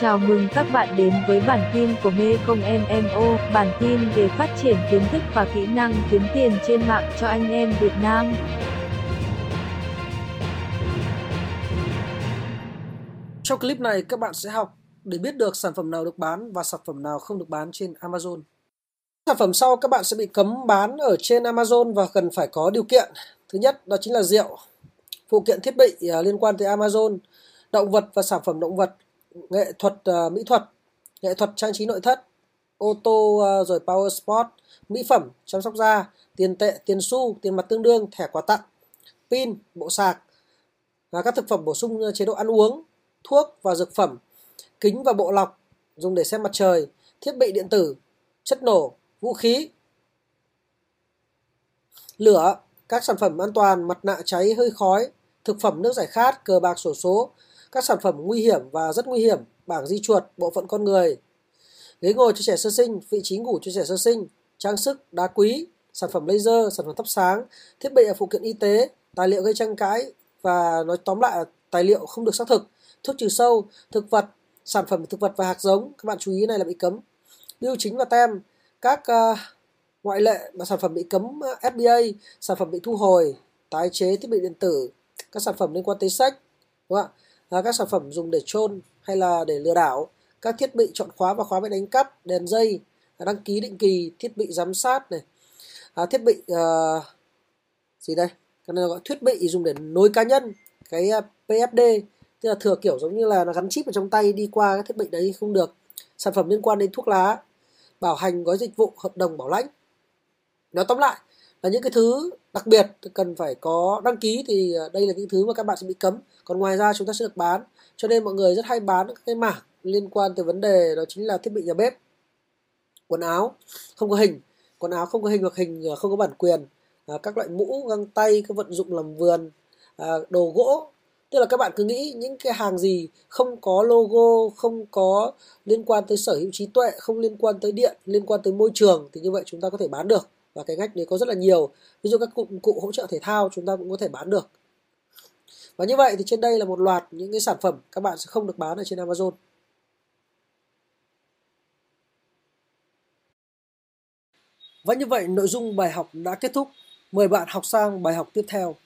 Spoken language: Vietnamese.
Chào mừng các bạn đến với bản tin của Mê Công MMO, bản tin về phát triển kiến thức và kỹ năng kiếm tiền trên mạng cho anh em Việt Nam. Trong clip này các bạn sẽ học để biết được sản phẩm nào được bán và sản phẩm nào không được bán trên Amazon. Sản phẩm sau các bạn sẽ bị cấm bán ở trên Amazon và cần phải có điều kiện. Thứ nhất đó chính là rượu, phụ kiện thiết bị à, liên quan tới Amazon, động vật và sản phẩm động vật nghệ thuật uh, mỹ thuật nghệ thuật trang trí nội thất ô tô uh, rồi power sport mỹ phẩm chăm sóc da tiền tệ tiền xu tiền mặt tương đương thẻ quà tặng pin bộ sạc và các thực phẩm bổ sung ờ, chế độ ăn uống thuốc và dược phẩm kính và bộ lọc dùng để xem mặt trời thiết bị điện tử chất nổ vũ khí lửa các sản phẩm an toàn mặt nạ cháy hơi khói thực phẩm nước giải khát cờ bạc sổ số các sản phẩm nguy hiểm và rất nguy hiểm, bảng di chuột, bộ phận con người, ghế ngồi cho trẻ sơ sinh, vị trí ngủ cho trẻ sơ sinh, trang sức, đá quý, sản phẩm laser, sản phẩm thắp sáng, thiết bị và phụ kiện y tế, tài liệu gây tranh cãi và nói tóm lại là tài liệu không được xác thực, thuốc trừ sâu, thực vật, sản phẩm thực vật và hạt giống, các bạn chú ý này là bị cấm. lưu chính và tem, các uh, ngoại lệ mà sản phẩm bị cấm à, uh, FBA, sản phẩm bị thu hồi, tái chế thiết bị điện tử, các sản phẩm liên quan tới sách, đúng không ạ? À, các sản phẩm dùng để trôn hay là để lừa đảo, các thiết bị chọn khóa và khóa bị đánh cắp, đèn dây, đăng ký định kỳ, thiết bị giám sát này, à, thiết bị uh, gì đây? Cái này gọi thiết bị dùng để nối cá nhân, cái ờ, uh, PFD tức là thừa kiểu giống như là nó gắn chip ở trong tay đi qua các thiết bị đấy không được. Sản phẩm liên quan đến thuốc lá, bảo hành gói dịch vụ, hợp đồng bảo lãnh. Nói tóm lại là những cái thứ đặc biệt cần phải có đăng ký thì ờ, đây là những thứ mà các bạn sẽ bị cấm. Còn ngoài ra chúng ta sẽ được bán. Cho nên mọi người rất hay bán các cái mảng liên quan tới vấn đề đó chính là thiết bị nhà bếp quần áo không có hình. Quần áo không có hình hoặc hình ờ, không có bản quyền. À, các loại mũ găng tay các vận dụng làm vườn đồ gỗ. Tức là các bạn cứ nghĩ những cái hàng gì không có logo không có liên quan tới sở hữu trí tuệ không liên quan tới điện liên quan tới môi trường thì như vậy chúng ta có thể bán được và cái ngách đấy có rất là nhiều ví dụ các cụ, cụ hỗ trợ thể thao chúng ta cũng có thể bán được và như vậy thì trên đây là một loạt những cái sản phẩm các bạn sẽ không được bán ở trên Amazon Và như vậy nội dung bài học đã kết thúc. Mời bạn học sang bài học tiếp theo.